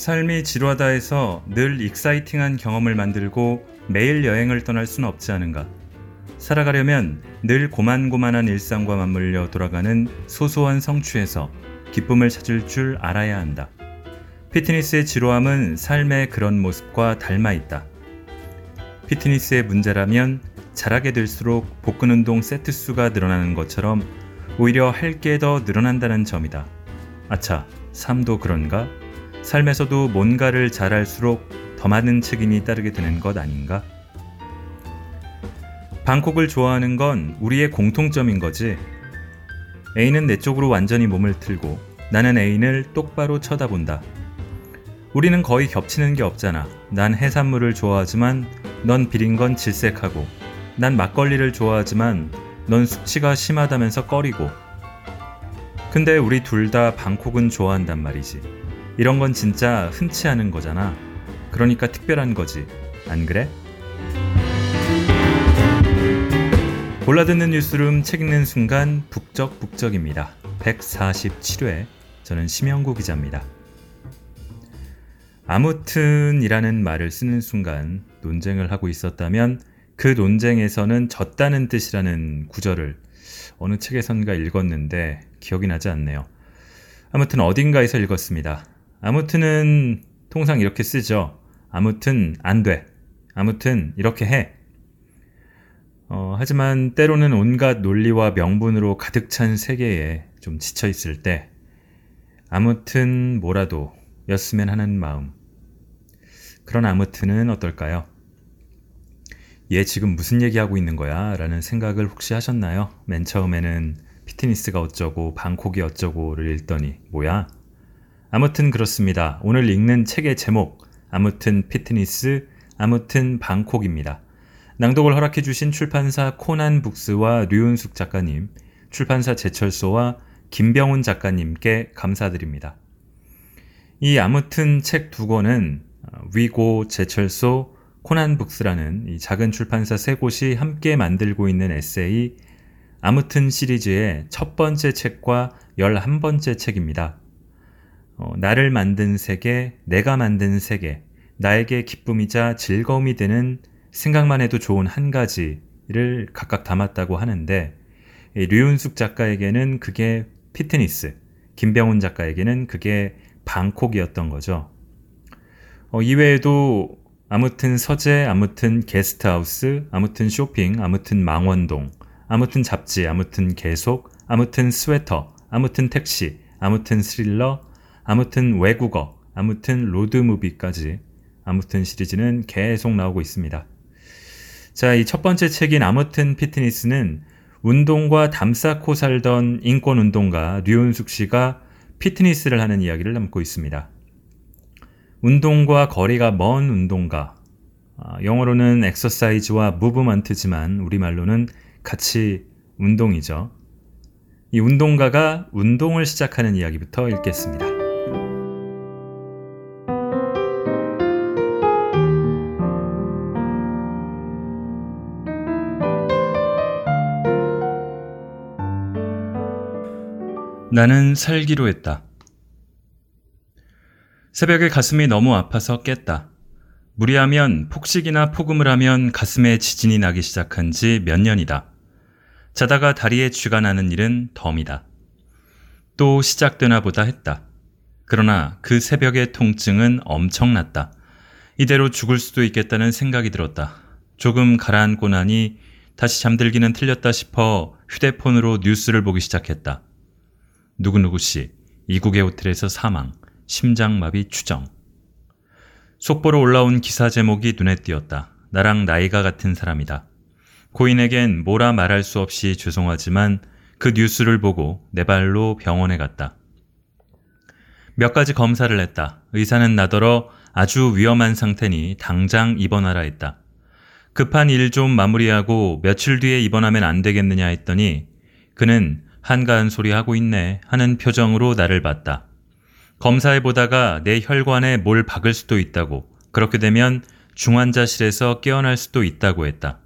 삶이 지루하다 해서 늘 exciting한 경험을 만들고 매일 여행을 떠날 수는 없지 않은가. 살아가려면 늘 고만고만한 일상과 맞물려 돌아가는 소소한 성취에서 기쁨을 찾을 줄 알아야 한다. 피트니스의 지루함은 삶의 그런 모습과 닮아 있다. 피트니스의 문제라면 잘하게 될수록 복근 운동 세트 수가 늘어나는 것처럼 오히려 할 게 더 늘어난다는 점이다. 아차, 삶도 그런가? 삶에서도 뭔가를 잘할수록 더 많은 책임이 따르게 되는 것 아닌가? 방콕을 좋아하는 건 우리의 공통점인 거지. A는 내 쪽으로 완전히 몸을 틀고 나는 A인을 똑바로 쳐다본다. 우리는 거의 겹치는 게 없잖아. 난 해산물을 좋아하지만 넌 비린 건 질색하고 난 막걸리를 좋아하지만 넌 숙취가 심하다면서 꺼리고 근데 우리 둘 다 방콕은 좋아한단 말이지. 이런 건 진짜 흔치 않은 거잖아. 그러니까 특별한 거지. 안 그래? 골라듣는 뉴스룸 책 읽는 순간 북적북적입니다. 147회. 저는 심영구 기자입니다. 아무튼이라는 말을 쓰는 순간 논쟁을 하고 있었다면 그 논쟁에서는 졌다는 뜻이라는 구절을 어느 책에선가 읽었는데 기억이 나지 않네요. 아무튼 어딘가에서 읽었습니다. 아무튼은 통상 이렇게 쓰죠. 아무튼 안 돼. 아무튼 이렇게 해. 어, 하지만 때로는 온갖 논리와 명분으로 가득 찬 세계에 좀 지쳐 있을 때 아무튼 뭐라도 였으면 하는 마음. 그런 아무튼은 어떨까요? 얘 지금 무슨 얘기하고 있는 거야? 라는 생각을 혹시 하셨나요? 맨 처음에는 피트니스가 어쩌고 방콕이 어쩌고를 읽더니 뭐야? 아무튼 그렇습니다. 오늘 읽는 책의 제목 아무튼 피트니스 아무튼 방콕입니다. 낭독을 허락해 주신 출판사 코난 북스와 류은숙 작가님, 출판사 제철소와 김병훈 작가님께 감사드립니다. 이 아무튼 책 두 권은 위고 제철소 코난 북스라는 이 작은 출판사 세 곳이 함께 만들고 있는 에세이 아무튼 시리즈의 첫 번째 책과 열한 번째 책입니다. 어, 나를 만든 세계, 내가 만든 세계, 나에게 기쁨이자 즐거움이 되는 생각만 해도 좋은 한 가지를 각각 담았다고 하는데 류윤숙 작가에게는 그게 피트니스, 김병훈 작가에게는 그게 방콕이었던 거죠. 어, 이외에도 아무튼 서재, 아무튼 게스트하우스, 아무튼 쇼핑, 아무튼 망원동, 아무튼 잡지, 아무튼 계속, 아무튼 스웨터, 아무튼 택시, 아무튼 스릴러, 아무튼 외국어, 아무튼 로드무비까지 아무튼 시리즈는 계속 나오고 있습니다. 자, 이 첫 번째 책인 아무튼 피트니스는 운동과 담쌓고 살던 인권운동가 류은숙 씨가 피트니스를 하는 이야기를 담고 있습니다. 운동과 거리가 먼 운동가, 아, 영어로는 엑서사이즈와 무브먼트지만 우리말로는 같이 운동이죠. 이 운동가가 운동을 시작하는 이야기부터 읽겠습니다. 나는 살기로 했다. 새벽에 가슴이 너무 아파서 깼다. 무리하면 폭식이나 폭음을 하면 가슴에 지진이 나기 시작한 지 몇 년이다. 자다가 다리에 쥐가 나는 일은 덤이다. 또 시작되나 보다 했다. 그러나 그 새벽의 통증은 엄청났다. 이대로 죽을 수도 있겠다는 생각이 들었다. 조금 가라앉고 나니 다시 잠들기는 틀렸다 싶어 휴대폰으로 뉴스를 보기 시작했다. 누구누구 씨, 이국의 호텔에서 사망, 심장마비 추정. 속보로 올라온 기사 제목이 눈에 띄었다. 나랑 나이가 같은 사람이다. 고인에겐 뭐라 말할 수 없이 죄송하지만 그 뉴스를 보고 내 발로 병원에 갔다. 몇 가지 검사를 했다. 의사는 나더러 아주 위험한 상태니 당장 입원하라 했다. 급한 일 좀 마무리하고 며칠 뒤에 입원하면 안 되겠느냐 했더니 그는 한가한 소리 하고 있네 하는 표정으로 나를 봤다. 검사해 보다가 내 혈관에 뭘 박을 수도 있다고 그렇게 되면 중환자실에서 깨어날 수도 있다고 했다.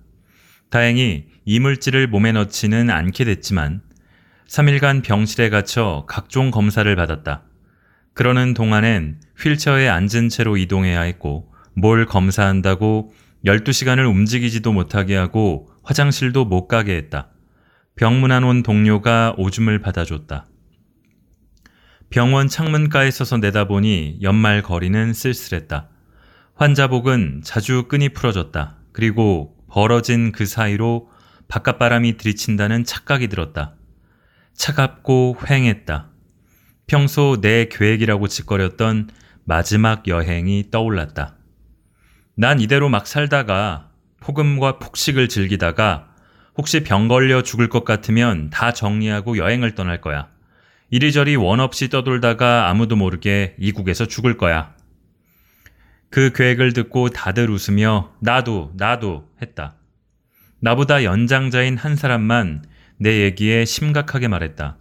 다행히 이물질을 몸에 넣지는 않게 됐지만 3일간 병실에 갇혀 각종 검사를 받았다. 그러는 동안엔 휠체어에 앉은 채로 이동해야 했고 뭘 검사한다고 12시간을 움직이지도 못하게 하고 화장실도 못 가게 했다. 병문안 온 동료가 오줌을 받아줬다. 병원 창문가에 서서 내다보니 연말 거리는 쓸쓸했다. 환자복은 자주 끈이 풀어졌다. 그리고 벌어진 그 사이로 바깥바람이 들이친다는 착각이 들었다. 차갑고 휑했다. 평소 내 계획이라고 짓거렸던 마지막 여행이 떠올랐다. 난 이대로 막 살다가 폭음과 폭식을 즐기다가 혹시 병 걸려 죽을 것 같으면 다 정리하고 여행을 떠날 거야. 이리저리 원 없이 떠돌다가 아무도 모르게 이국에서 죽을 거야. 그 계획을 듣고 다들 웃으며 나도, 나도 했다. 나보다 연장자인 한 사람만 내 얘기에 심각하게 말했다.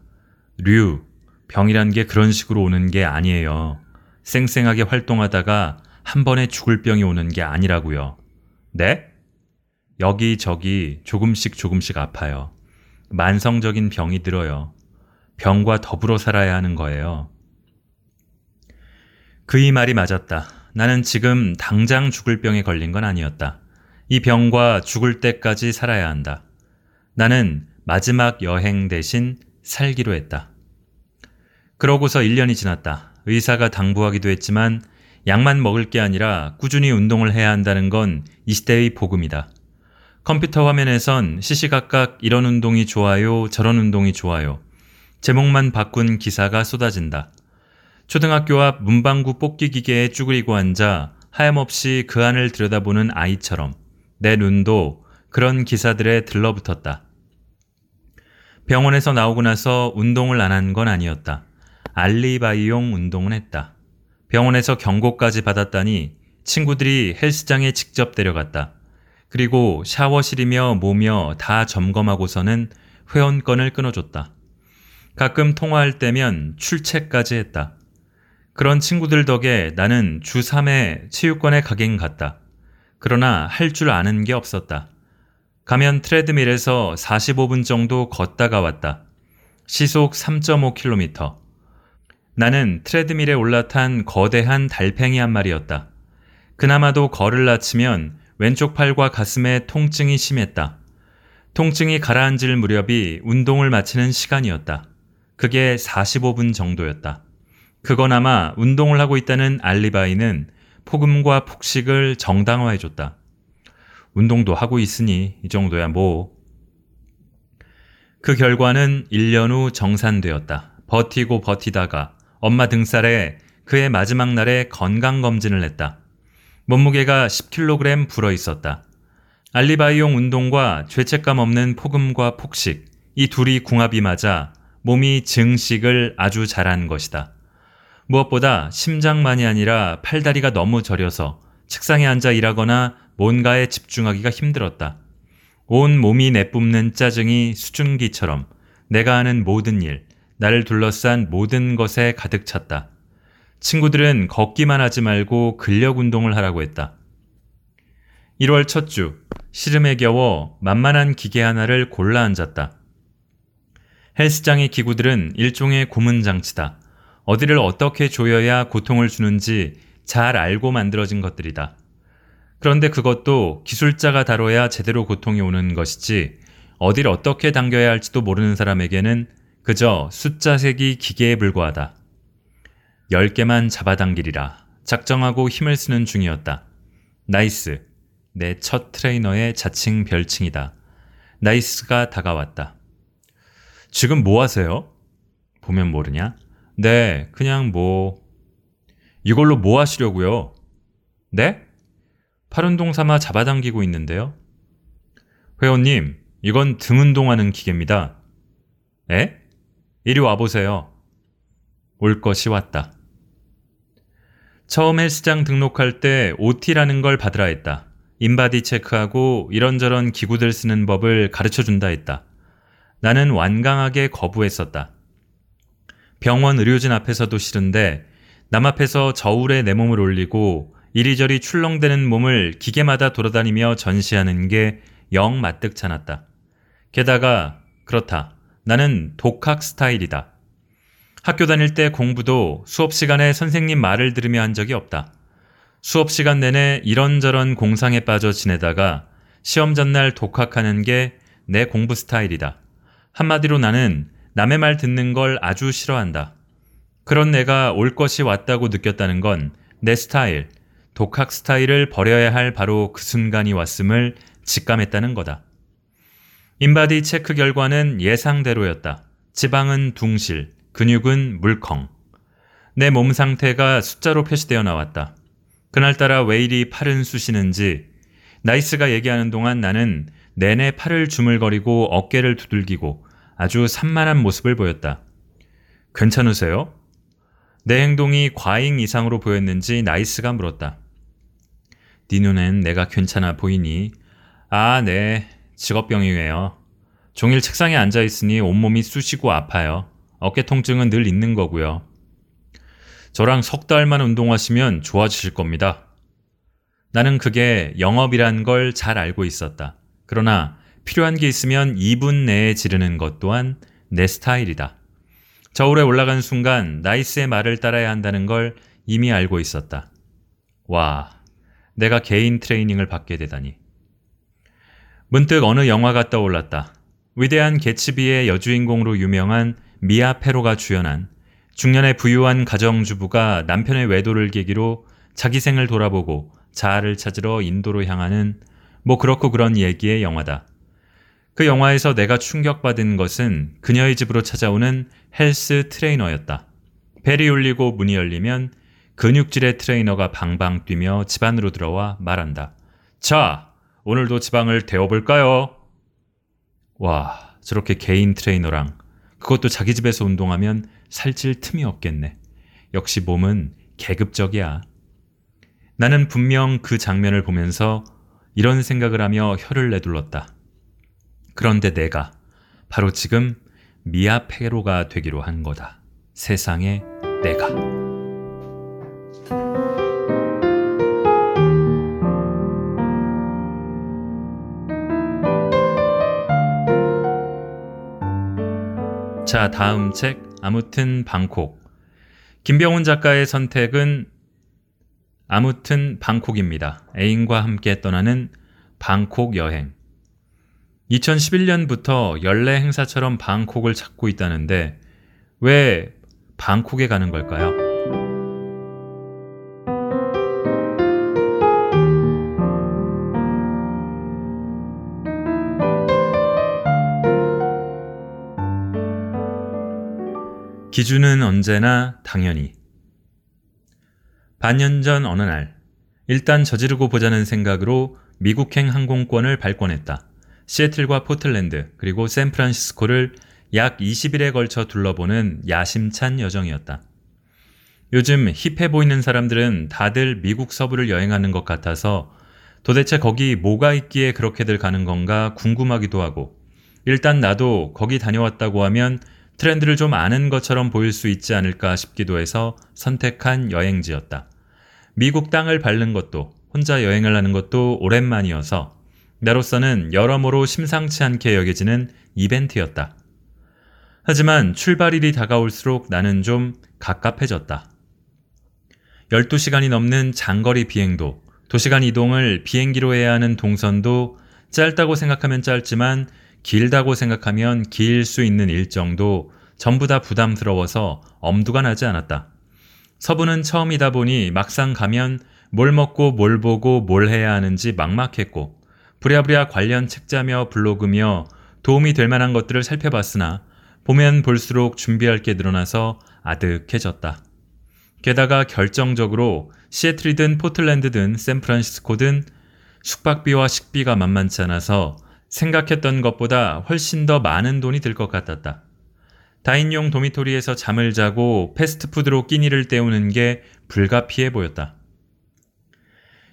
류, 병이란 게 그런 식으로 오는 게 아니에요. 쌩쌩하게 활동하다가 한 번에 죽을 병이 오는 게 아니라고요. 네? 여기저기 조금씩 조금씩 아파요. 만성적인 병이 들어요. 병과 더불어 살아야 하는 거예요. 그의 말이 맞았다. 나는 지금 당장 죽을 병에 걸린 건 아니었다. 이 병과 죽을 때까지 살아야 한다. 나는 마지막 여행 대신 살기로 했다. 그러고서 1년이 지났다. 의사가 당부하기도 했지만 약만 먹을 게 아니라 꾸준히 운동을 해야 한다는 건 이 시대의 복음이다. 컴퓨터 화면에선 시시각각 이런 운동이 좋아요, 저런 운동이 좋아요. 제목만 바꾼 기사가 쏟아진다. 초등학교 앞 문방구 뽑기 기계에 쭈그리고 앉아 하염없이 그 안을 들여다보는 아이처럼 내 눈도 그런 기사들에 들러붙었다. 병원에서 나오고 나서 운동을 안 한 건 아니었다. 알리바이용 운동은 했다. 병원에서 경고까지 받았다니 친구들이 헬스장에 직접 데려갔다. 그리고 샤워실이며 뭐며 다 점검하고서는 회원권을 끊어줬다. 가끔 통화할 때면 출첵까지 했다. 그런 친구들 덕에 나는 주 3회 체육관에 가긴 갔다. 그러나 할 줄 아는 게 없었다. 가면 트레드밀에서 45분 정도 걷다가 왔다. 시속 3.5km. 나는 트레드밀에 올라탄 거대한 달팽이 한 마리였다. 그나마도 걸을 낮추면 왼쪽 팔과 가슴에 통증이 심했다. 통증이 가라앉을 무렵이 운동을 마치는 시간이었다. 그게 45분 정도였다. 그거나마 운동을 하고 있다는 알리바이는 폭음과 폭식을 정당화해줬다. 운동도 하고 있으니 이 정도야 뭐. 그 결과는 1년 후 정산되었다. 버티고 버티다가 엄마 등살에 그의 마지막 날에 건강검진을 했다. 몸무게가 10kg 불어 있었다. 알리바이용 운동과 죄책감 없는 폭음과 폭식, 이 둘이 궁합이 맞아 몸이 증식을 아주 잘한 것이다. 무엇보다 심장만이 아니라 팔다리가 너무 저려서 책상에 앉아 일하거나 뭔가에 집중하기가 힘들었다. 온 몸이 내뿜는 짜증이 수증기처럼 내가 하는 모든 일, 나를 둘러싼 모든 것에 가득 찼다. 친구들은 걷기만 하지 말고 근력 운동을 하라고 했다. 1월 첫 주, 시름에 겨워 만만한 기계 하나를 골라 앉았다. 헬스장의 기구들은 일종의 고문 장치다. 어디를 어떻게 조여야 고통을 주는지 잘 알고 만들어진 것들이다. 그런데 그것도 기술자가 다뤄야 제대로 고통이 오는 것이지 어디를 어떻게 당겨야 할지도 모르는 사람에게는 그저 숫자 세기 기계에 불과하다. 10개만 잡아당기리라 작정하고 힘을 쓰는 중이었다. 나이스. 내 첫 트레이너의 자칭 별칭이다. 나이스가 다가왔다. 지금 뭐 하세요? 보면 모르냐? 네, 그냥 뭐. 이걸로 뭐 하시려고요? 네? 팔운동 삼아 잡아당기고 있는데요. 회원님, 이건 등 운동하는 기계입니다. 에? 이리 와보세요. 올 것이 왔다. 처음 헬스장 등록할 때 OT라는 걸 받으라 했다. 인바디 체크하고 이런저런 기구들 쓰는 법을 가르쳐 준다 했다. 나는 완강하게 거부했었다. 병원 의료진 앞에서도 싫은데 남 앞에서 저울에 내 몸을 올리고 이리저리 출렁대는 몸을 기계마다 돌아다니며 전시하는 게 영 마뜩찮았다. 게다가 그렇다. 나는 독학 스타일이다. 학교 다닐 때 공부도 수업 시간에 선생님 말을 들으며 한 적이 없다. 수업 시간 내내 이런저런 공상에 빠져 지내다가 시험 전날 독학하는 게 내 공부 스타일이다. 한마디로 나는 남의 말 듣는 걸 아주 싫어한다. 그런 내가 올 것이 왔다고 느꼈다는 건 내 스타일, 독학 스타일을 버려야 할 바로 그 순간이 왔음을 직감했다는 거다. 인바디 체크 결과는 예상대로였다. 지방은 둥실, 근육은 물컹. 내 몸 상태가 숫자로 표시되어 나왔다. 그날따라 왜 이리 팔은 쑤시는지 나이스가 얘기하는 동안 나는 내내 팔을 주물거리고 어깨를 두들기고 아주 산만한 모습을 보였다. 괜찮으세요? 내 행동이 과잉 이상으로 보였는지 나이스가 물었다. 네 눈엔 내가 괜찮아 보이니? 아, 네. 직업병이에요. 종일 책상에 앉아 있으니 온몸이 쑤시고 아파요. 어깨 통증은 늘 있는 거고요. 저랑 석 달만 운동하시면 좋아지실 겁니다. 나는 그게 영업이란 걸 잘 알고 있었다. 그러나 필요한 게 있으면 2분 내에 지르는 것 또한 내 스타일이다. 저울에 올라간 순간 나이스의 말을 따라야 한다는 걸 이미 알고 있었다. 와, 내가 개인 트레이닝을 받게 되다니. 문득 어느 영화가 떠올랐다. 위대한 개츠비의 여주인공으로 유명한 미아 페로가 주연한 중년의 부유한 가정주부가 남편의 외도를 계기로 자기 생을 돌아보고 자아를 찾으러 인도로 향하는 뭐 그렇고 그런 얘기의 영화다. 그 영화에서 내가 충격받은 것은 그녀의 집으로 찾아오는 헬스 트레이너였다. 벨이 울리고 문이 열리면 근육질의 트레이너가 방방 뛰며 집 안으로 들어와 말한다. 자, 오늘도 지방을 데워볼까요? 와, 저렇게 개인 트레이너랑 그것도 자기 집에서 운동하면 살찔 틈이 없겠네. 역시 몸은 계급적이야. 나는 분명 그 장면을 보면서 이런 생각을 하며 혀를 내둘렀다. 그런데 내가 바로 지금 미아 페로가 되기로 한 거다. 세상에 내가. 자, 다음 책 아무튼 방콕. 김병훈 작가의 선택은 아무튼 방콕입니다. 애인과 함께 떠나는 방콕 여행. 2011년부터 연례 행사처럼 방콕을 찾고 있다는데 왜 방콕에 가는 걸까요? 기준은 언제나 당연히. 반년 전 어느 날, 일단 저지르고 보자는 생각으로 미국행 항공권을 발권했다. 시애틀과 포틀랜드, 그리고 샌프란시스코를 약 20일에 걸쳐 둘러보는 야심찬 여정이었다. 요즘 힙해 보이는 사람들은 다들 미국 서부를 여행하는 것 같아서 도대체 거기 뭐가 있기에 그렇게들 가는 건가 궁금하기도 하고 일단 나도 거기 다녀왔다고 하면 트렌드를 좀 아는 것처럼 보일 수 있지 않을까 싶기도 해서 선택한 여행지였다. 미국 땅을 밟는 것도 혼자 여행을 하는 것도 오랜만이어서 나로서는 여러모로 심상치 않게 여겨지는 이벤트였다. 하지만 출발일이 다가올수록 나는 좀 갑갑해졌다. 12시간이 넘는 장거리 비행도, 도시간 이동을 비행기로 해야 하는 동선도 짧다고 생각하면 짧지만 길다고 생각하면 길 수 있는 일정도 전부 다 부담스러워서 엄두가 나지 않았다. 서부는 처음이다 보니 막상 가면 뭘 먹고 뭘 보고 뭘 해야 하는지 막막했고 부랴부랴 관련 책자며 블로그며 도움이 될 만한 것들을 살펴봤으나 보면 볼수록 준비할 게 늘어나서 아득해졌다. 게다가 결정적으로 시애틀이든 포틀랜드든 샌프란시스코든 숙박비와 식비가 만만치 않아서 생각했던 것보다 훨씬 더 많은 돈이 들 것 같았다. 다인용 도미토리에서 잠을 자고 패스트푸드로 끼니를 때우는 게 불가피해 보였다.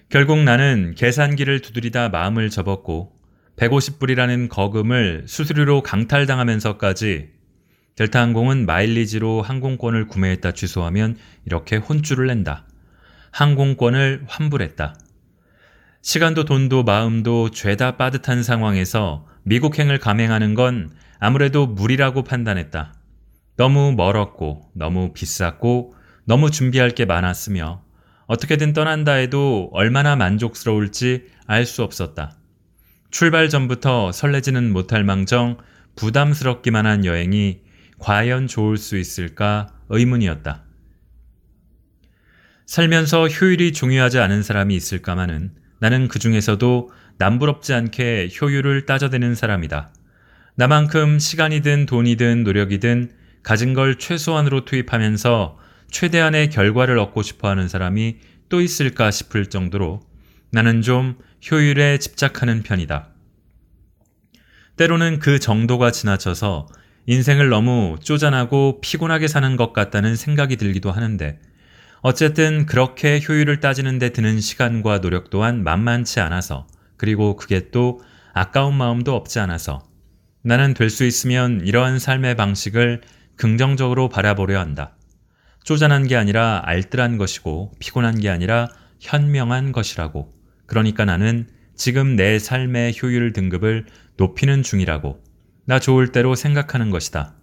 결국 나는 계산기를 두드리다 마음을 접었고 150불이라는 거금을 수수료로 강탈당하면서까지 델타항공은 마일리지로 항공권을 구매했다 취소하면 이렇게 혼쭐을 낸다. 항공권을 환불했다. 시간도 돈도 마음도 죄다 빠듯한 상황에서 미국행을 감행하는 건 아무래도 무리라고 판단했다. 너무 멀었고 너무 비쌌고 너무 준비할 게 많았으며 어떻게든 떠난다 해도 얼마나 만족스러울지 알 수 없었다. 출발 전부터 설레지는 못할 망정 부담스럽기만 한 여행이 과연 좋을 수 있을까 의문이었다. 살면서 효율이 중요하지 않은 사람이 있을까마는 나는 그 중에서도 남부럽지 않게 효율을 따져대는 사람이다. 나만큼 시간이든 돈이든 노력이든 가진 걸 최소한으로 투입하면서 최대한의 결과를 얻고 싶어 하는 사람이 또 있을까 싶을 정도로 나는 좀 효율에 집착하는 편이다. 때로는 그 정도가 지나쳐서 인생을 너무 쪼잔하고 피곤하게 사는 것 같다는 생각이 들기도 하는데 어쨌든 그렇게 효율을 따지는데 드는 시간과 노력 또한 만만치 않아서 그리고 그게 또 아까운 마음도 없지 않아서 나는 될 수 있으면 이러한 삶의 방식을 긍정적으로 바라보려 한다. 쪼잔한 게 아니라 알뜰한 것이고 피곤한 게 아니라 현명한 것이라고. 그러니까 나는 지금 내 삶의 효율 등급을 높이는 중이라고. 나 좋을 대로 생각하는 것이다.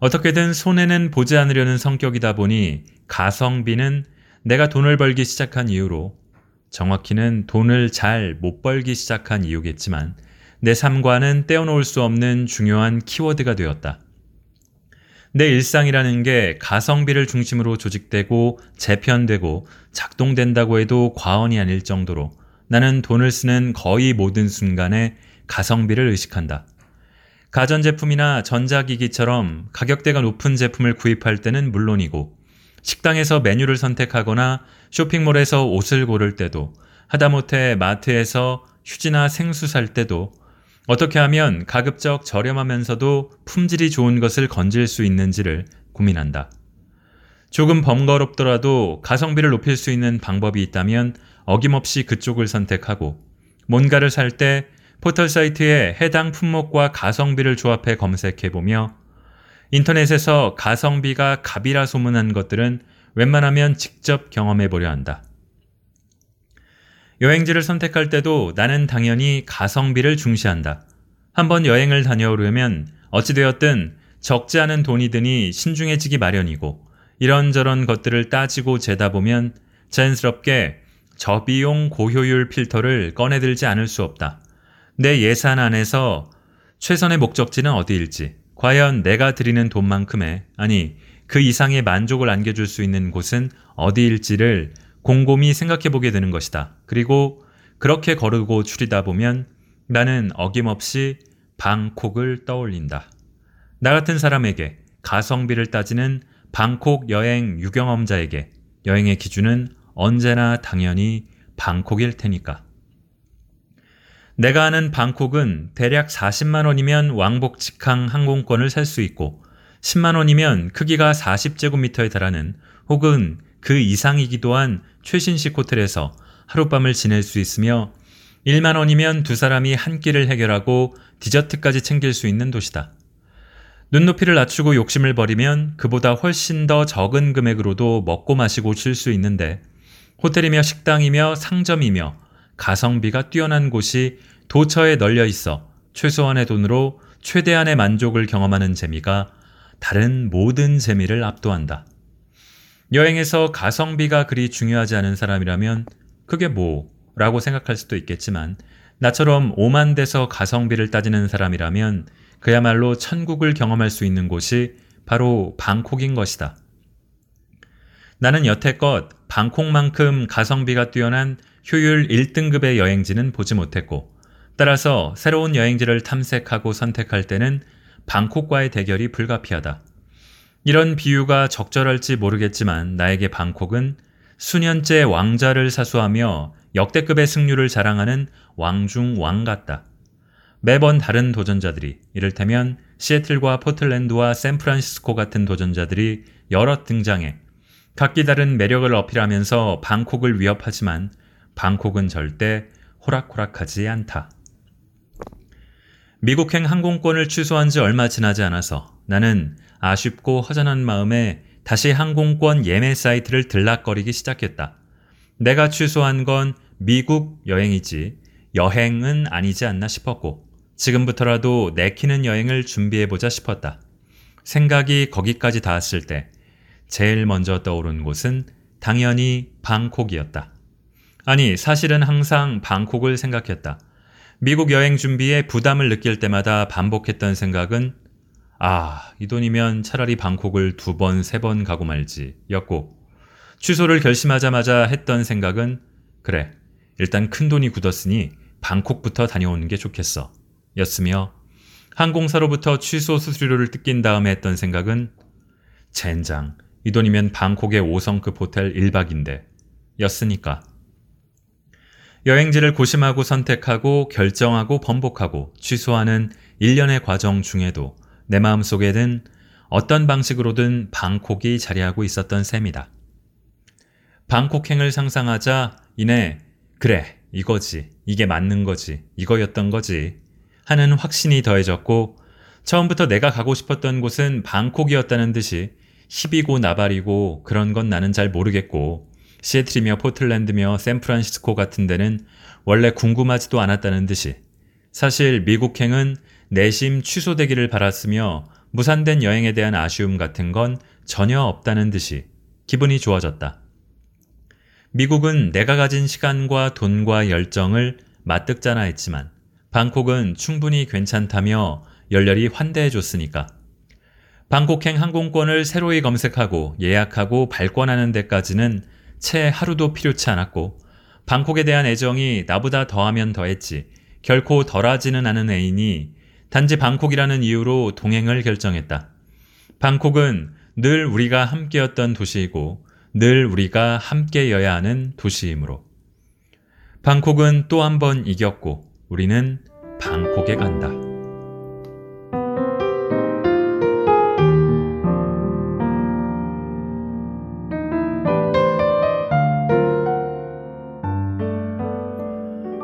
어떻게든 손해는 보지 않으려는 성격이다 보니 가성비는 내가 돈을 벌기 시작한 이후로 정확히는 돈을 잘 못 벌기 시작한 이유겠지만 내 삶과는 떼어놓을 수 없는 중요한 키워드가 되었다. 내 일상이라는 게 가성비를 중심으로 조직되고 재편되고 작동된다고 해도 과언이 아닐 정도로 나는 돈을 쓰는 거의 모든 순간에 가성비를 의식한다. 가전제품이나 전자기기처럼 가격대가 높은 제품을 구입할 때는 물론이고 식당에서 메뉴를 선택하거나 쇼핑몰에서 옷을 고를 때도 하다못해 마트에서 휴지나 생수 살 때도 어떻게 하면 가급적 저렴하면서도 품질이 좋은 것을 건질 수 있는지를 고민한다. 조금 번거롭더라도 가성비를 높일 수 있는 방법이 있다면 어김없이 그쪽을 선택하고 뭔가를 살 때 포털 사이트에 해당 품목과 가성비를 조합해 검색해보며 인터넷에서 가성비가 갑이라 소문난 것들은 웬만하면 직접 경험해 보려 한다. 여행지를 선택할 때도 나는 당연히 가성비를 중시한다. 한번 여행을 다녀오려면 어찌되었든 적지 않은 돈이 드니 신중해지기 마련이고 이런저런 것들을 따지고 재다 보면 자연스럽게 저비용 고효율 필터를 꺼내들지 않을 수 없다. 내 예산 안에서 최선의 목적지는 어디일지, 과연 내가 드리는 돈만큼의, 아니, 그 이상의 만족을 안겨줄 수 있는 곳은 어디일지를 곰곰이 생각해 보게 되는 것이다. 그리고 그렇게 거르고 추리다 보면 나는 어김없이 방콕을 떠올린다. 나 같은 사람에게 가성비를 따지는 방콕 여행 유경험자에게 여행의 기준은 언제나 당연히 방콕일 테니까. 내가 아는 방콕은 대략 40만 원이면 왕복 직항 항공권을 살 수 있고 10만 원이면 크기가 40제곱미터에 달하는 혹은 그 이상이기도 한 최신식 호텔에서 하룻밤을 지낼 수 있으며 1만 원이면 두 사람이 한 끼를 해결하고 디저트까지 챙길 수 있는 도시다. 눈높이를 낮추고 욕심을 버리면 그보다 훨씬 더 적은 금액으로도 먹고 마시고 쉴 수 있는데 호텔이며 식당이며 상점이며 가성비가 뛰어난 곳이 도처에 널려 있어 최소한의 돈으로 최대한의 만족을 경험하는 재미가 다른 모든 재미를 압도한다. 여행에서 가성비가 그리 중요하지 않은 사람이라면 그게 뭐? 라고 생각할 수도 있겠지만 나처럼 오만 돼서 가성비를 따지는 사람이라면 그야말로 천국을 경험할 수 있는 곳이 바로 방콕인 것이다. 나는 여태껏 방콕만큼 가성비가 뛰어난 효율 1등급의 여행지는 보지 못했고, 따라서 새로운 여행지를 탐색하고 선택할 때는 방콕과의 대결이 불가피하다. 이런 비유가 적절할지 모르겠지만 나에게 방콕은 수년째 왕자를 사수하며 역대급의 승률을 자랑하는 왕중 왕 같다. 매번 다른 도전자들이 이를테면 시애틀과 포틀랜드와 샌프란시스코 같은 도전자들이 여럿 등장해 각기 다른 매력을 어필하면서 방콕을 위협하지만 방콕은 절대 호락호락하지 않다. 미국행 항공권을 취소한 지 얼마 지나지 않아서 나는 아쉽고 허전한 마음에 다시 항공권 예매 사이트를 들락거리기 시작했다. 내가 취소한 건 미국 여행이지 여행은 아니지 않나 싶었고 지금부터라도 내키는 여행을 준비해보자 싶었다. 생각이 거기까지 닿았을 때 제일 먼저 떠오른 곳은 당연히 방콕이었다. 아니, 사실은 항상 방콕을 생각했다. 미국 여행 준비에 부담을 느낄 때마다 반복했던 생각은 아, 이 돈이면 차라리 방콕을 두 번, 세 번 가고 말지 였고 취소를 결심하자마자 했던 생각은 그래, 일단 큰 돈이 굳었으니 방콕부터 다녀오는 게 좋겠어 였으며 항공사로부터 취소 수수료를 뜯긴 다음에 했던 생각은 젠장, 이 돈이면 방콕의 5성급 호텔 1박인데 였으니까. 여행지를 고심하고 선택하고 결정하고 번복하고 취소하는 일련의 과정 중에도 내 마음속에는 어떤 방식으로든 방콕이 자리하고 있었던 셈이다. 방콕행을 상상하자 이내 그래 이거지 이게 맞는 거지 이거였던 거지 하는 확신이 더해졌고 처음부터 내가 가고 싶었던 곳은 방콕이었다는 듯이 힙이고 나발이고 그런 건 나는 잘 모르겠고 시애틀이며 포틀랜드며 샌프란시스코 같은 데는 원래 궁금하지도 않았다는 듯이 사실 미국행은 내심 취소되기를 바랐으며 무산된 여행에 대한 아쉬움 같은 건 전혀 없다는 듯이 기분이 좋아졌다. 미국은 내가 가진 시간과 돈과 열정을 맞득잖아 했지만 방콕은 충분히 괜찮다며 열렬히 환대해 줬으니까. 방콕행 항공권을 새로이 검색하고 예약하고 발권하는 데까지는 채 하루도 필요치 않았고 방콕에 대한 애정이 나보다 더하면 더했지 결코 덜하지는 않은 애인이 단지 방콕이라는 이유로 동행을 결정했다. 방콕은 늘 우리가 함께였던 도시이고 늘 우리가 함께여야 하는 도시이므로. 방콕은 또 한 번 이겼고 우리는 방콕에 간다.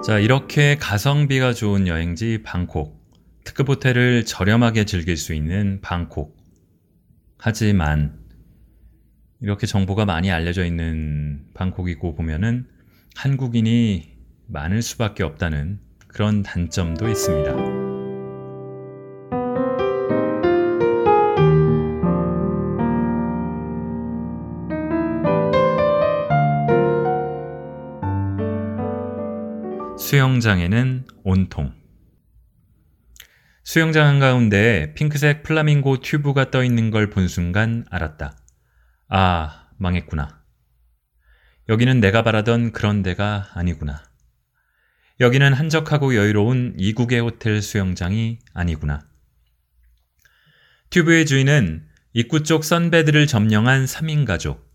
자, 이렇게 가성비가 좋은 여행지 방콕. 특급 호텔을 저렴하게 즐길 수 있는 방콕. 하지만 이렇게 정보가 많이 알려져 있는 방콕이고 보면은 한국인이 많을 수밖에 없다는 그런 단점도 있습니다. 수영장에는 온통. 수영장 한가운데 핑크색 플라밍고 튜브가 떠 있는 걸 본 순간 알았다. 아, 망했구나. 여기는 내가 바라던 그런 데가 아니구나. 여기는 한적하고 여유로운 이국의 호텔 수영장이 아니구나. 튜브의 주인은 입구 쪽 선베드를 점령한 3인 가족.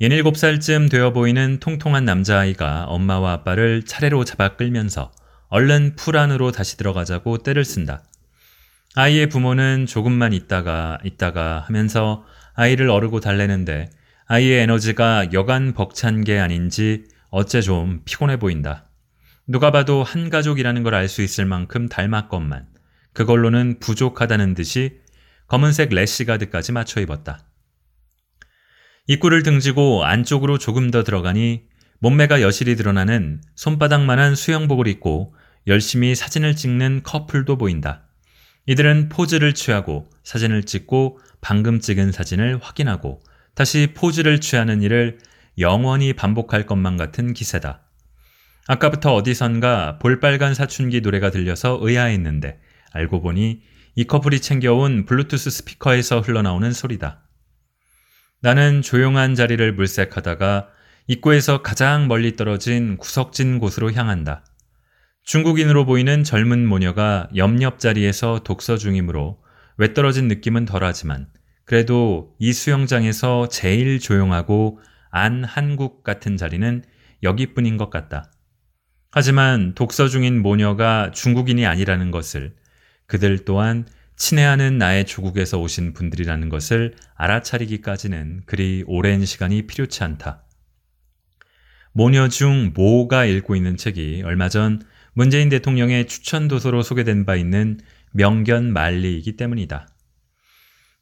17살쯤 되어 보이는 통통한 남자아이가 엄마와 아빠를 차례로 잡아 끌면서 얼른 풀 안으로 다시 들어가자고 때를 쓴다. 아이의 부모는 조금만 있다가 있다가 하면서 아이를 어르고 달래는데 아이의 에너지가 여간 벅찬 게 아닌지 어째 좀 피곤해 보인다. 누가 봐도 한 가족이라는 걸 알 수 있을 만큼 닮았건만 그걸로는 부족하다는 듯이 검은색 래시 가드까지 맞춰 입었다. 입구를 등지고 안쪽으로 조금 더 들어가니 몸매가 여실히 드러나는 손바닥만한 수영복을 입고 열심히 사진을 찍는 커플도 보인다. 이들은 포즈를 취하고 사진을 찍고 방금 찍은 사진을 확인하고 다시 포즈를 취하는 일을 영원히 반복할 것만 같은 기세다. 아까부터 어디선가 볼빨간 사춘기 노래가 들려서 의아했는데 알고 보니 이 커플이 챙겨온 블루투스 스피커에서 흘러나오는 소리다. 나는 조용한 자리를 물색하다가 입구에서 가장 멀리 떨어진 구석진 곳으로 향한다. 중국인으로 보이는 젊은 모녀가 옆옆 자리에서 독서 중이므로 외떨어진 느낌은 덜하지만 그래도 이 수영장에서 제일 조용하고 안 한국 같은 자리는 여기뿐인 것 같다. 하지만 독서 중인 모녀가 중국인이 아니라는 것을 그들 또한 친애하는 나의 조국에서 오신 분들이라는 것을 알아차리기까지는 그리 오랜 시간이 필요치 않다. 모녀 중 모가 읽고 있는 책이 얼마 전 문재인 대통령의 추천 도서로 소개된 바 있는 명견 말리이기 때문이다.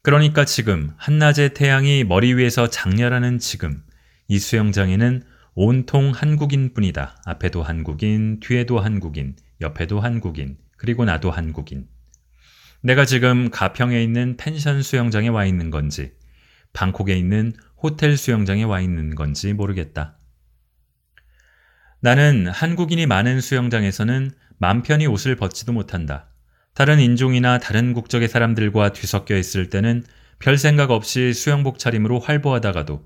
그러니까 지금 한낮의 태양이 머리 위에서 장렬하는 지금 이 수영장에는 온통 한국인뿐이다. 앞에도 한국인, 뒤에도 한국인, 옆에도 한국인, 그리고 나도 한국인. 내가 지금 가평에 있는 펜션 수영장에 와 있는 건지, 방콕에 있는 호텔 수영장에 와 있는 건지 모르겠다. 나는 한국인이 많은 수영장에서는 맘 편히 옷을 벗지도 못한다. 다른 인종이나 다른 국적의 사람들과 뒤섞여 있을 때는 별 생각 없이 수영복 차림으로 활보하다가도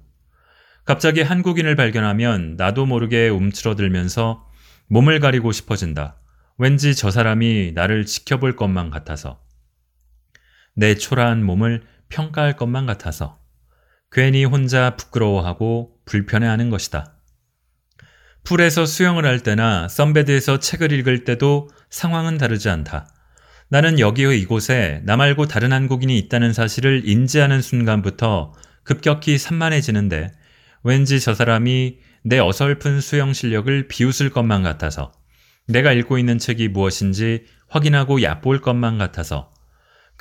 갑자기 한국인을 발견하면 나도 모르게 움츠러들면서 몸을 가리고 싶어진다. 왠지 저 사람이 나를 지켜볼 것만 같아서. 내 초라한 몸을 평가할 것만 같아서. 괜히 혼자 부끄러워하고 불편해하는 것이다. 풀에서 수영을 할 때나 썬베드에서 책을 읽을 때도 상황은 다르지 않다. 나는 여기의 이곳에 나 말고 다른 한국인이 있다는 사실을 인지하는 순간부터 급격히 산만해지는데 왠지 저 사람이 내 어설픈 수영 실력을 비웃을 것만 같아서 내가 읽고 있는 책이 무엇인지 확인하고 얕볼 것만 같아서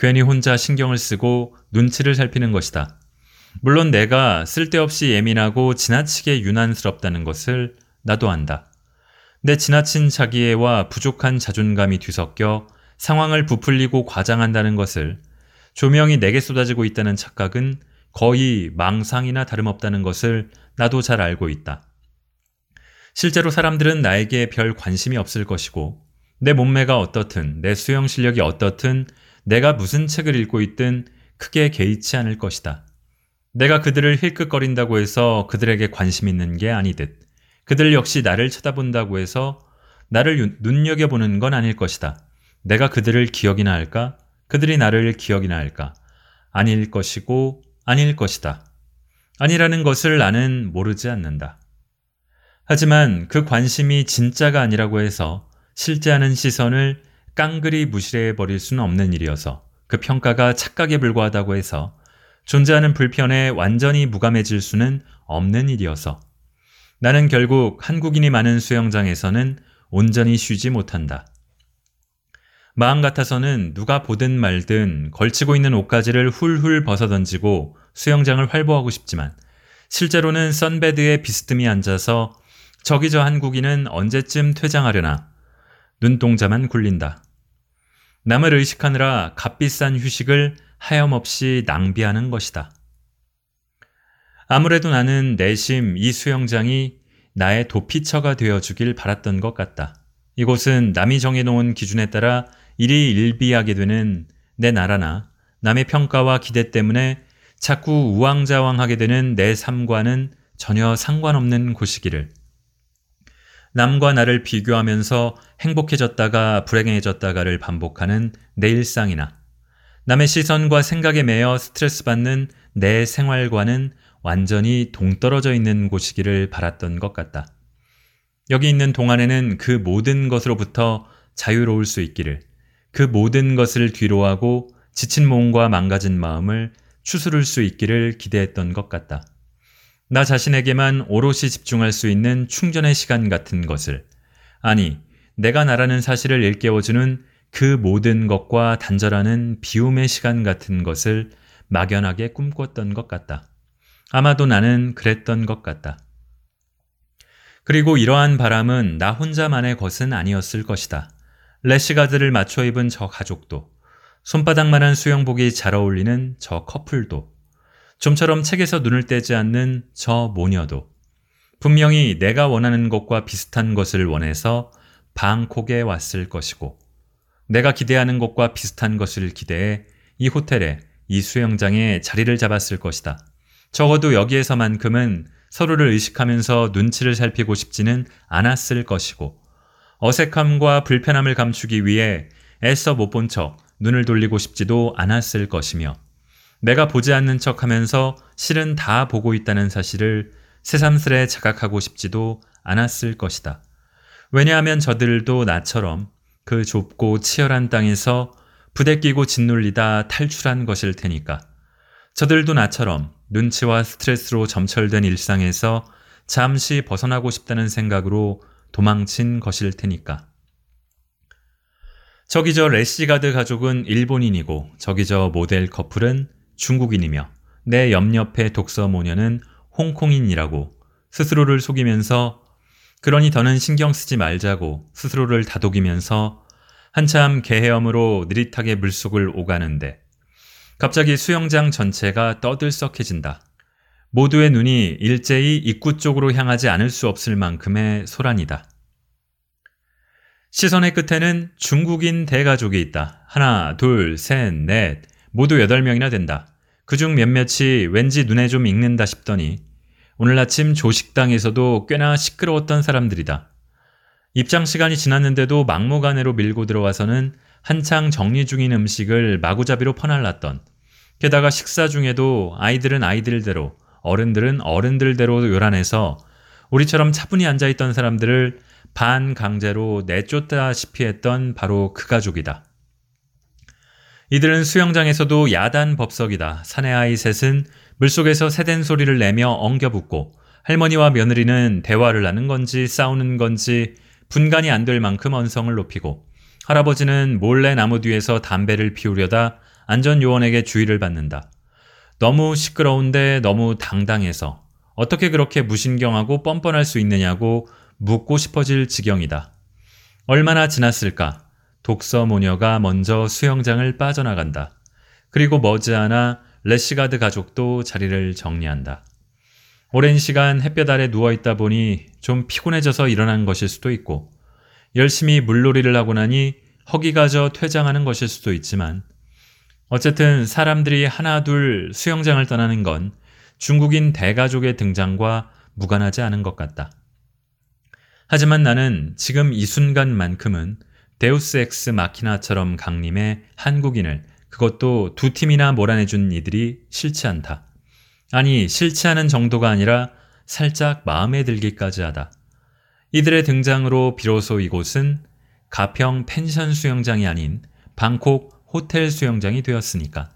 괜히 혼자 신경을 쓰고 눈치를 살피는 것이다. 물론 내가 쓸데없이 예민하고 지나치게 유난스럽다는 것을 나도 안다. 내 지나친 자기애와 부족한 자존감이 뒤섞여 상황을 부풀리고 과장한다는 것을 조명이 내게 쏟아지고 있다는 착각은 거의 망상이나 다름없다는 것을 나도 잘 알고 있다. 실제로 사람들은 나에게 별 관심이 없을 것이고 내 몸매가 어떻든 내 수영 실력이 어떻든 내가 무슨 책을 읽고 있든 크게 개의치 않을 것이다. 내가 그들을 힐끗거린다고 해서 그들에게 관심 있는 게 아니듯 그들 역시 나를 쳐다본다고 해서 나를 눈여겨보는 건 아닐 것이다. 내가 그들을 기억이나 할까? 그들이 나를 기억이나 할까? 아닐 것이고 아닐 것이다. 아니라는 것을 나는 모르지 않는다. 하지만 그 관심이 진짜가 아니라고 해서 실제하는 시선을 깡그리 무시해 버릴 수는 없는 일이어서 그 평가가 착각에 불과하다고 해서 존재하는 불편에 완전히 무감해질 수는 없는 일이어서 나는 결국 한국인이 많은 수영장에서는 온전히 쉬지 못한다. 마음 같아서는 누가 보든 말든 걸치고 있는 옷가지를 훌훌 벗어던지고 수영장을 활보하고 싶지만 실제로는 선베드에 비스듬히 앉아서 저기 저 한국인은 언제쯤 퇴장하려나 눈동자만 굴린다. 남을 의식하느라 값비싼 휴식을 하염없이 낭비하는 것이다. 아무래도 나는 내심 이 수영장이 나의 도피처가 되어주길 바랐던 것 같다. 이곳은 남이 정해놓은 기준에 따라 일이 일비하게 되는 내 나라나 남의 평가와 기대 때문에 자꾸 우왕좌왕하게 되는 내 삶과는 전혀 상관없는 곳이기를. 남과 나를 비교하면서 행복해졌다가 불행해졌다가를 반복하는 내 일상이나 남의 시선과 생각에 매여 스트레스 받는 내 생활과는 완전히 동떨어져 있는 곳이기를 바랐던 것 같다. 여기 있는 동안에는 그 모든 것으로부터 자유로울 수 있기를 그 모든 것을 뒤로하고 지친 몸과 망가진 마음을 추스를 수 있기를 기대했던 것 같다. 나 자신에게만 오롯이 집중할 수 있는 충전의 시간 같은 것을, 아니, 내가 나라는 사실을 일깨워주는 그 모든 것과 단절하는 비움의 시간 같은 것을 막연하게 꿈꿨던 것 같다. 아마도 나는 그랬던 것 같다. 그리고 이러한 바람은 나 혼자만의 것은 아니었을 것이다. 래시가드를 맞춰 입은 저 가족도, 손바닥만한 수영복이 잘 어울리는 저 커플도, 좀처럼 책에서 눈을 떼지 않는 저 모녀도, 분명히 내가 원하는 것과 비슷한 것을 원해서 방콕에 왔을 것이고, 내가 기대하는 것과 비슷한 것을 기대해 이 호텔에, 이 수영장에 자리를 잡았을 것이다. 적어도 여기에서만큼은 서로를 의식하면서 눈치를 살피고 싶지는 않았을 것이고, 어색함과 불편함을 감추기 위해 애써 못 본 척 눈을 돌리고 싶지도 않았을 것이며 내가 보지 않는 척 하면서 실은 다 보고 있다는 사실을 새삼스레 자각하고 싶지도 않았을 것이다. 왜냐하면 저들도 나처럼 그 좁고 치열한 땅에서 부대 끼고 짓눌리다 탈출한 것일 테니까. 저들도 나처럼 눈치와 스트레스로 점철된 일상에서 잠시 벗어나고 싶다는 생각으로 도망친 것일 테니까. 저기 저 레시가드 가족은 일본인이고 저기 저 모델 커플은 중국인이며 내 옆옆의 독서 모녀는 홍콩인이라고 스스로를 속이면서 그러니 더는 신경 쓰지 말자고 스스로를 다독이면서 한참 개헤엄으로 느릿하게 물속을 오가는데 갑자기 수영장 전체가 떠들썩해진다. 모두의 눈이 일제히 입구 쪽으로 향하지 않을 수 없을 만큼의 소란이다. 시선의 끝에는 중국인 대가족이 있다. 하나, 둘, 셋, 넷. 모두 8명이나 된다. 그중 몇몇이 왠지 눈에 좀 익는다 싶더니 오늘 아침 조식당에서도 꽤나 시끄러웠던 사람들이다. 입장 시간이 지났는데도 막무가내로 밀고 들어와서는 한창 정리 중인 음식을 마구잡이로 퍼날랐던 게다가 식사 중에도 아이들은 아이들대로 어른들은 어른들대로 요란해서 우리처럼 차분히 앉아있던 사람들을 반 강제로 내쫓다시피 했던 바로 그 가족이다. 이들은 수영장에서도 야단 법석이다. 사내 아이 셋은 물속에서 새댄 소리를 내며 엉겨붙고 할머니와 며느리는 대화를 하는 건지 싸우는 건지 분간이 안 될 만큼 언성을 높이고 할아버지는 몰래 나무 뒤에서 담배를 피우려다 안전요원에게 주의를 받는다. 너무 시끄러운데 너무 당당해서 어떻게 그렇게 무신경하고 뻔뻔할 수 있느냐고 묻고 싶어질 지경이다. 얼마나 지났을까? 독서 모녀가 먼저 수영장을 빠져나간다. 그리고 머지않아 레시가드 가족도 자리를 정리한다. 오랜 시간 햇볕 아래 누워있다 보니 좀 피곤해져서 일어난 것일 수도 있고, 열심히 물놀이를 하고 나니 허기가 져 퇴장하는 것일 수도 있지만, 어쨌든 사람들이 하나둘 수영장을 떠나는 건 중국인 대가족의 등장과 무관하지 않은 것 같다. 하지만 나는 지금 이 순간만큼은 데우스 엑스 마키나처럼 강림해 한국인을 그것도 두 팀이나 몰아내준 이들이 싫지 않다. 아니, 싫지 않은 정도가 아니라 살짝 마음에 들기까지 하다. 이들의 등장으로 비로소 이곳은 가평 펜션 수영장이 아닌 방콕 호텔 수영장이 되었으니까.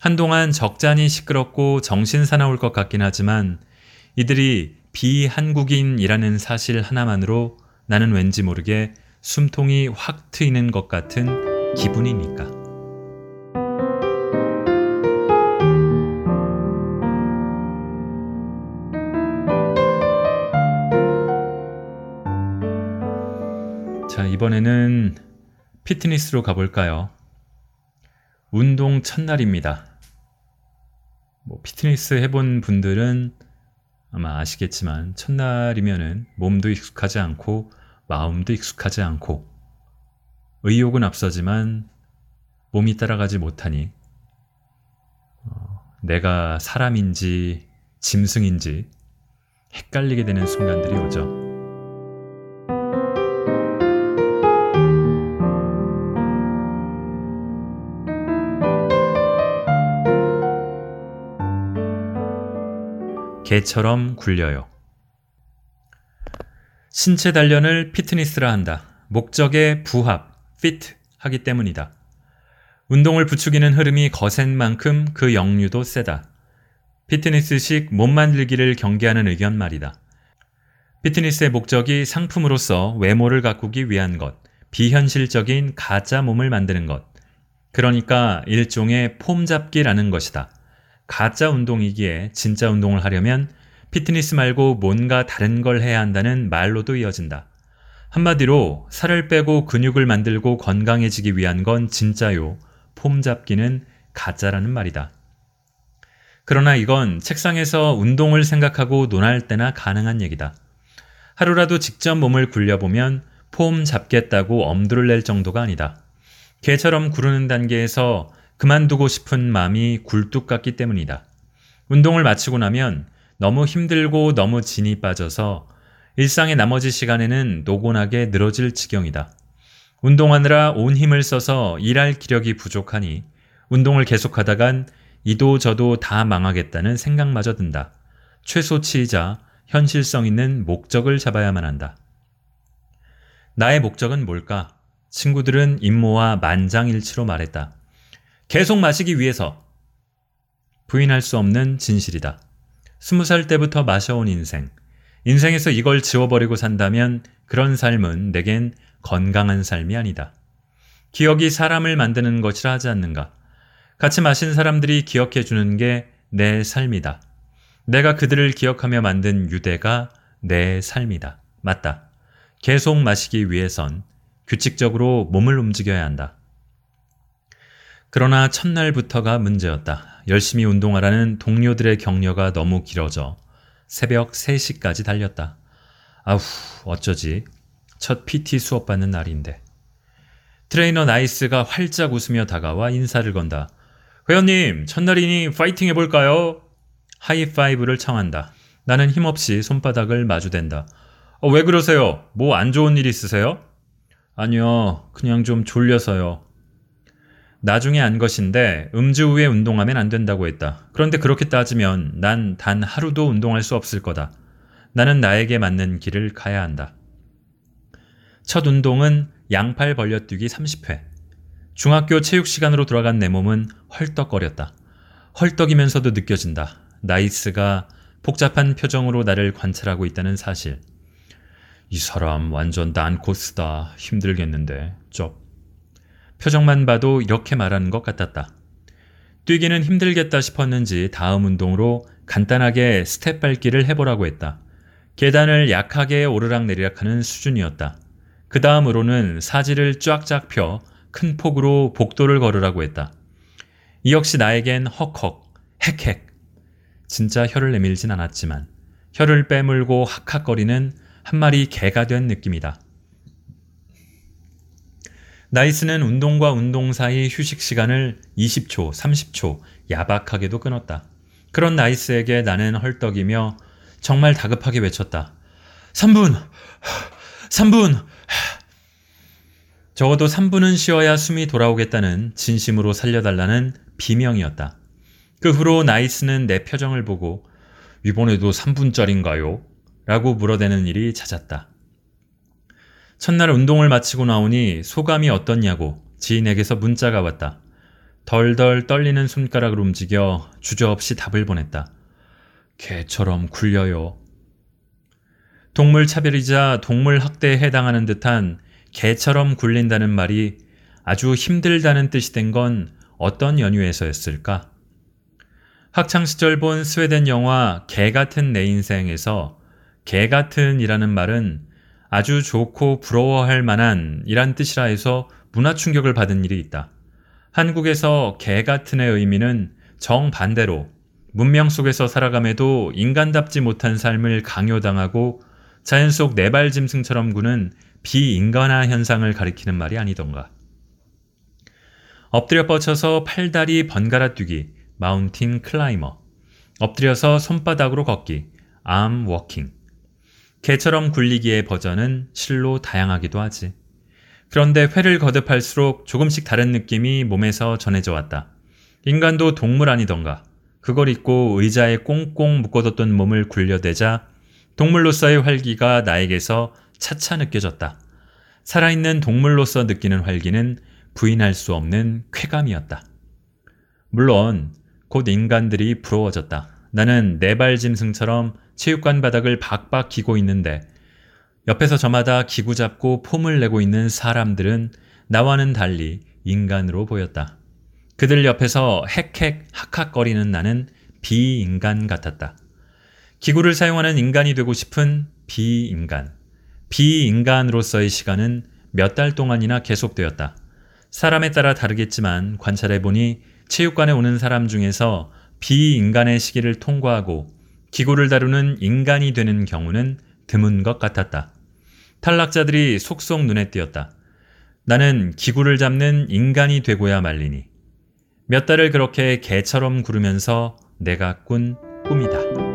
한동안 적잖이 시끄럽고 정신 사나울 것 같긴 하지만 이들이 비한국인이라는 사실 하나만으로 나는 왠지 모르게 숨통이 확 트이는 것 같은 기분이니까. 이번에는 피트니스로 가볼까요? 운동 첫날입니다. 뭐 피트니스 해본 분들은 아마 아시겠지만 첫날이면은 몸도 익숙하지 않고 마음도 익숙하지 않고 의욕은 앞서지만 몸이 따라가지 못하니 어, 내가 사람인지 짐승인지 헷갈리게 되는 순간들이 오죠. 개처럼 굴려요. 신체 단련을 피트니스라 한다. 목적에 부합, fit 하기 때문이다. 운동을 부추기는 흐름이 거센 만큼 그 역류도 세다. 피트니스식 몸 만들기를 경계하는 의견 말이다. 피트니스의 목적이 상품으로서 외모를 가꾸기 위한 것, 비현실적인 가짜 몸을 만드는 것. 그러니까 일종의 폼 잡기라는 것이다. 가짜 운동이기에 진짜 운동을 하려면 피트니스 말고 뭔가 다른 걸 해야 한다는 말로도 이어진다. 한마디로 살을 빼고 근육을 만들고 건강해지기 위한 건 진짜요. 폼 잡기는 가짜라는 말이다. 그러나 이건 책상에서 운동을 생각하고 논할 때나 가능한 얘기다. 하루라도 직접 몸을 굴려보면 폼 잡겠다고 엄두를 낼 정도가 아니다. 개처럼 구르는 단계에서 그만두고 싶은 마음이 굴뚝 같기 때문이다. 운동을 마치고 나면 너무 힘들고 너무 진이 빠져서 일상의 나머지 시간에는 노곤하게 늘어질 지경이다. 운동하느라 온 힘을 써서 일할 기력이 부족하니 운동을 계속하다간 이도 저도 다 망하겠다는 생각마저 든다. 최소치이자 현실성 있는 목적을 잡아야만 한다. 나의 목적은 뭘까? 친구들은 임모와 만장일치로 말했다. 계속 마시기 위해서 부인할 수 없는 진실이다. 스무 살 때부터 마셔온 인생. 인생에서 이걸 지워버리고 산다면 그런 삶은 내겐 건강한 삶이 아니다. 기억이 사람을 만드는 것이라 하지 않는가. 같이 마신 사람들이 기억해 주는 게 내 삶이다. 내가 그들을 기억하며 만든 유대가 내 삶이다. 맞다. 계속 마시기 위해선 규칙적으로 몸을 움직여야 한다. 그러나 첫날부터가 문제였다. 열심히 운동하라는 동료들의 격려가 너무 길어져 새벽 3시까지 달렸다. 아후, 어쩌지. 첫 PT 수업 받는 날인데. 트레이너 나이스가 활짝 웃으며 다가와 인사를 건다. 회원님, 첫날이니 파이팅 해볼까요? 하이파이브를 청한다. 나는 힘없이 손바닥을 마주댄다. 어, 왜 그러세요? 뭐 안 좋은 일 있으세요? 아니요, 그냥 좀 졸려서요. 나중에 안 것인데 음주 후에 운동하면 안 된다고 했다. 그런데 그렇게 따지면 난 단 하루도 운동할 수 없을 거다. 나는 나에게 맞는 길을 가야 한다. 첫 운동은 양팔 벌려뛰기 30회. 중학교 체육 시간으로 돌아간 내 몸은 헐떡거렸다. 헐떡이면서도 느껴진다. 나이스가 복잡한 표정으로 나를 관찰하고 있다는 사실. 이 사람 완전 난 코스다. 힘들겠는데. 쩝. 표정만 봐도 이렇게 말하는 것 같았다. 뛰기는 힘들겠다 싶었는지 다음 운동으로 간단하게 스텝 밟기를 해보라고 했다. 계단을 약하게 오르락내리락 하는 수준이었다. 그 다음으로는 사지를 쫙쫙 펴 큰 폭으로 복도를 걸으라고 했다. 이 역시 나에겐 헉헉, 헥헥. 진짜 혀를 내밀진 않았지만 혀를 빼물고 학학거리는 한 마리 개가 된 느낌이다. 나이스는 운동과 운동 사이 휴식 시간을 20초, 30초 야박하게도 끊었다. 그런 나이스에게 나는 헐떡이며 정말 다급하게 외쳤다. 3분! 3분! 적어도 3분은 쉬어야 숨이 돌아오겠다는 진심으로 살려달라는 비명이었다. 그 후로 나이스는 내 표정을 보고 이번에도 3분짜린가요? 라고 물어대는 일이 잦았다. 첫날 운동을 마치고 나오니 소감이 어떻냐고 지인에게서 문자가 왔다. 덜덜 떨리는 손가락을 움직여 주저없이 답을 보냈다. 개처럼 굴려요. 동물 차별이자 동물 학대에 해당하는 듯한 개처럼 굴린다는 말이 아주 힘들다는 뜻이 된 건 어떤 연유에서였을까? 학창시절 본 스웨덴 영화 개 같은 내 인생에서 개 같은이라는 말은 아주 좋고 부러워할 만한 이란 뜻이라 해서 문화 충격을 받은 일이 있다. 한국에서 개 같은의 의미는 정반대로 문명 속에서 살아감에도 인간답지 못한 삶을 강요당하고 자연 속 네발 짐승처럼 구는 비인간화 현상을 가리키는 말이 아니던가. 엎드려 뻗쳐서 팔다리 번갈아 뛰기, mountain climber. 엎드려서 손바닥으로 걷기, arm walking. 개처럼 굴리기의 버전은 실로 다양하기도 하지. 그런데 회를 거듭할수록 조금씩 다른 느낌이 몸에서 전해져 왔다. 인간도 동물 아니던가. 그걸 잊고 의자에 꽁꽁 묶어뒀던 몸을 굴려대자 동물로서의 활기가 나에게서 차차 느껴졌다. 살아있는 동물로서 느끼는 활기는 부인할 수 없는 쾌감이었다. 물론 곧 인간들이 부러워졌다. 나는 네발 짐승처럼 체육관 바닥을 박박 기고 있는데 옆에서 저마다 기구 잡고 폼을 내고 있는 사람들은 나와는 달리 인간으로 보였다. 그들 옆에서 헥헥 학학거리는 나는 비인간 같았다. 기구를 사용하는 인간이 되고 싶은 비인간. 비인간으로서의 시간은 몇 달 동안이나 계속되었다. 사람에 따라 다르겠지만 관찰해보니 체육관에 오는 사람 중에서 비인간의 시기를 통과하고 기구를 다루는 인간이 되는 경우는 드문 것 같았다. 탈락자들이 속속 눈에 띄었다. 나는 기구를 잡는 인간이 되고야 말리니. 몇 달을 그렇게 개처럼 구르면서 내가 꾼 꿈이다.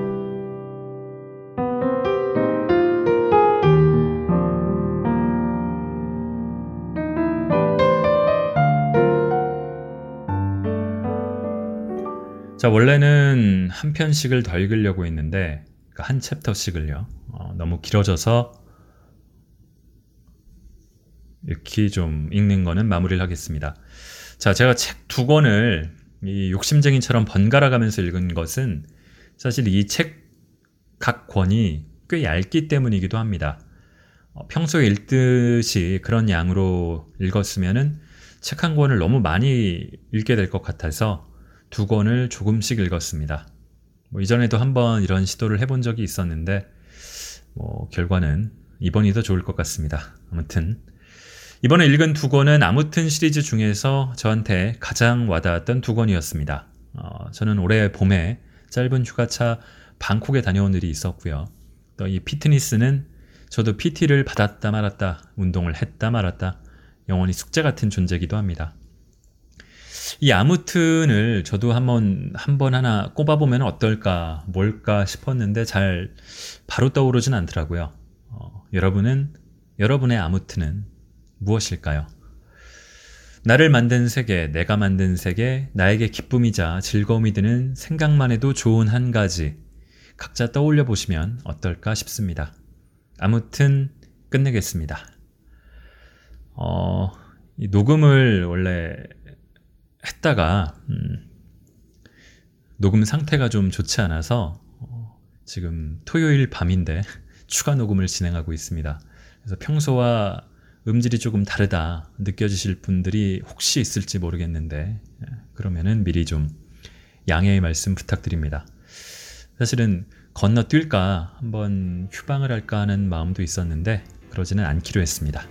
자, 원래는 한 편씩을 더 읽으려고 했는데, 그러니까 한 챕터씩을요. 어, 너무 길어져서 이렇게 좀 읽는 거는 마무리를 하겠습니다. 자, 제가 책 두 권을 이 욕심쟁이처럼 번갈아 가면서 읽은 것은 사실 이 책 각 권이 꽤 얇기 때문이기도 합니다. 어, 평소에 읽듯이 그런 양으로 읽었으면은 책 한 권을 너무 많이 읽게 될 것 같아서 두 권을 조금씩 읽었습니다. 뭐 이전에도 한번 이런 시도를 해본 적이 있었는데 뭐 결과는 이번이 더 좋을 것 같습니다. 아무튼 이번에 읽은 두 권은 아무튼 시리즈 중에서 저한테 가장 와닿았던 두 권이었습니다. 어, 저는 올해 봄에 짧은 휴가차 방콕에 다녀온 일이 있었고요. 또 이 피트니스는 저도 PT를 받았다 말았다, 운동을 했다 말았다, 영원히 숙제 같은 존재이기도 합니다. 이 아무튼을 저도 한번 한 번 하나 꼽아보면 어떨까, 뭘까 싶었는데 잘 바로 떠오르진 않더라고요. 어, 여러분은 여러분의 아무튼은 무엇일까요? 나를 만든 세계, 내가 만든 세계, 나에게 기쁨이자 즐거움이 드는 생각만 해도 좋은 한 가지 각자 떠올려 보시면 어떨까 싶습니다. 아무튼 끝내겠습니다. 어, 이 녹음을 원래 했다가 음, 녹음 상태가 좀 좋지 않아서 어, 지금 토요일 밤인데 추가 녹음을 진행하고 있습니다. 그래서 평소와 음질이 조금 다르다 느껴지실 분들이 혹시 있을지 모르겠는데 예, 그러면은 미리 좀 양해의 말씀 부탁드립니다. 사실은 건너뛸까 한번 휴방을 할까 하는 마음도 있었는데 그러지는 않기로 했습니다.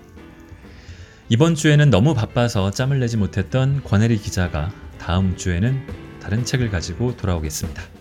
이번 주에는 너무 바빠서 짬을 내지 못했던 권혜리 기자가 다음 주에는 다른 책을 가지고 돌아오겠습니다.